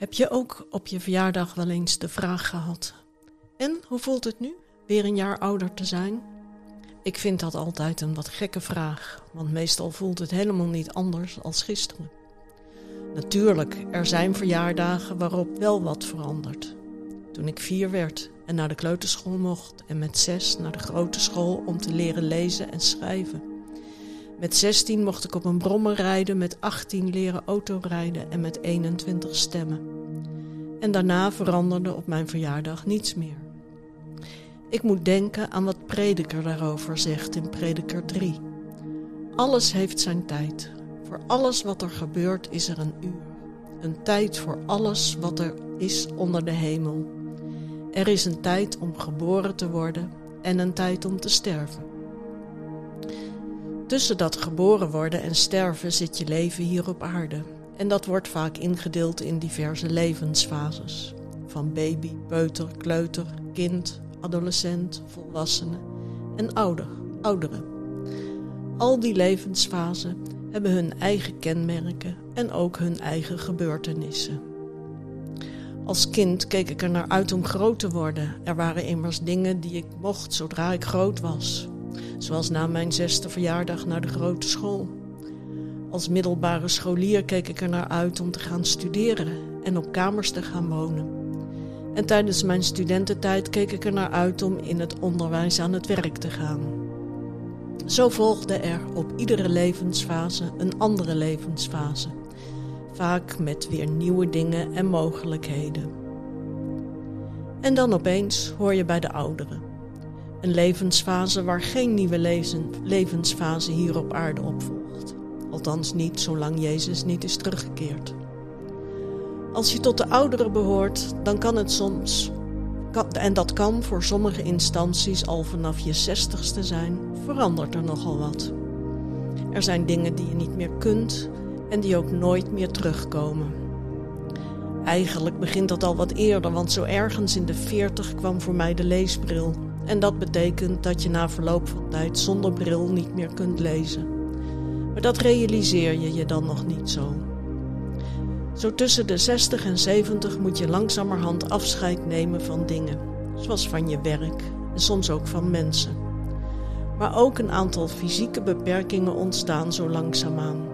Heb je ook op je verjaardag wel eens de vraag gehad: En hoe voelt het nu, weer een jaar ouder te zijn? Ik vind dat altijd een wat gekke vraag, want meestal voelt het helemaal niet anders als gisteren. Natuurlijk, er zijn verjaardagen waarop wel wat verandert. Toen ik vier werd en naar de kleuterschool mocht en met zes naar de grote school om te leren lezen en schrijven. Met 16 mocht ik op een brommer rijden, met 18 leren autorijden en met 21 stemmen. En daarna veranderde op mijn verjaardag niets meer. Ik moet denken aan wat Prediker daarover zegt in Prediker 3. Alles heeft zijn tijd. Voor alles wat er gebeurt is er een uur. Een tijd voor alles wat er is onder de hemel. Er is een tijd om geboren te worden en een tijd om te sterven. Tussen dat geboren worden en sterven zit je leven hier op aarde. En dat wordt vaak ingedeeld in diverse levensfases. Van baby, peuter, kleuter, kind, adolescent, volwassene en ouder, ouderen. Al die levensfasen hebben hun eigen kenmerken en ook hun eigen gebeurtenissen. Als kind keek ik er naar uit om groot te worden. Er waren immers dingen die ik mocht zodra ik groot was zoals na mijn zesde verjaardag naar de grote school. Als middelbare scholier keek ik er naar uit om te gaan studeren en op kamers te gaan wonen. En tijdens mijn studententijd keek ik er naar uit om in het onderwijs aan het werk te gaan. Zo volgde er op iedere levensfase een andere levensfase, vaak met weer nieuwe dingen en mogelijkheden. En dan opeens hoor je bij de ouderen. Een levensfase waar geen nieuwe levensfase hier op aarde opvolgt. Althans niet zolang Jezus niet is teruggekeerd. Als je tot de ouderen behoort, dan kan het soms, en dat kan voor sommige instanties al vanaf je zestigste zijn, verandert er nogal wat. Er zijn dingen die je niet meer kunt en die ook nooit meer terugkomen. Eigenlijk begint dat al wat eerder, want zo ergens in de veertig kwam voor mij de leesbril. En dat betekent dat je na verloop van tijd zonder bril niet meer kunt lezen. Maar dat realiseer je je dan nog niet zo. Zo tussen de 60 en 70 moet je langzamerhand afscheid nemen van dingen, zoals van je werk en soms ook van mensen. Maar ook een aantal fysieke beperkingen ontstaan zo langzaamaan.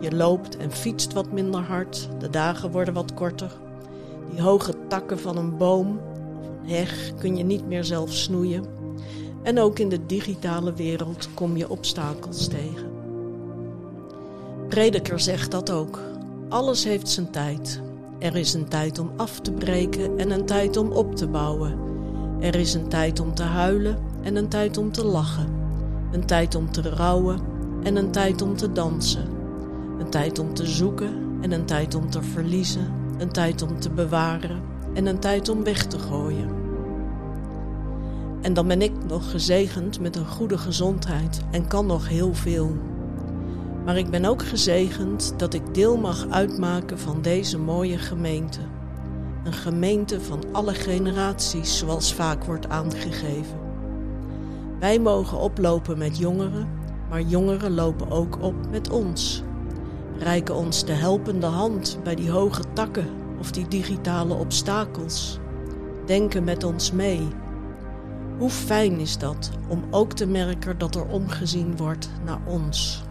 Je loopt en fietst wat minder hard, de dagen worden wat korter. Die hoge takken van een boom heg kun je niet meer zelf snoeien. En ook in de digitale wereld kom je obstakels tegen. Prediker zegt dat ook. Alles heeft zijn tijd. Er is een tijd om af te breken en een tijd om op te bouwen. Er is een tijd om te huilen en een tijd om te lachen. Een tijd om te rouwen en een tijd om te dansen. Een tijd om te zoeken en een tijd om te verliezen. Een tijd om te bewaren en een tijd om weg te gooien. En dan ben ik nog gezegend met een goede gezondheid en kan nog heel veel. Maar ik ben ook gezegend dat ik deel mag uitmaken van deze mooie gemeente. Een gemeente van alle generaties, zoals vaak wordt aangegeven. Wij mogen oplopen met jongeren, maar jongeren lopen ook op met ons. Rijken ons de helpende hand bij die hoge takken of die digitale obstakels. Denken met ons mee hoe fijn is dat om ook te merken dat er omgezien wordt naar ons.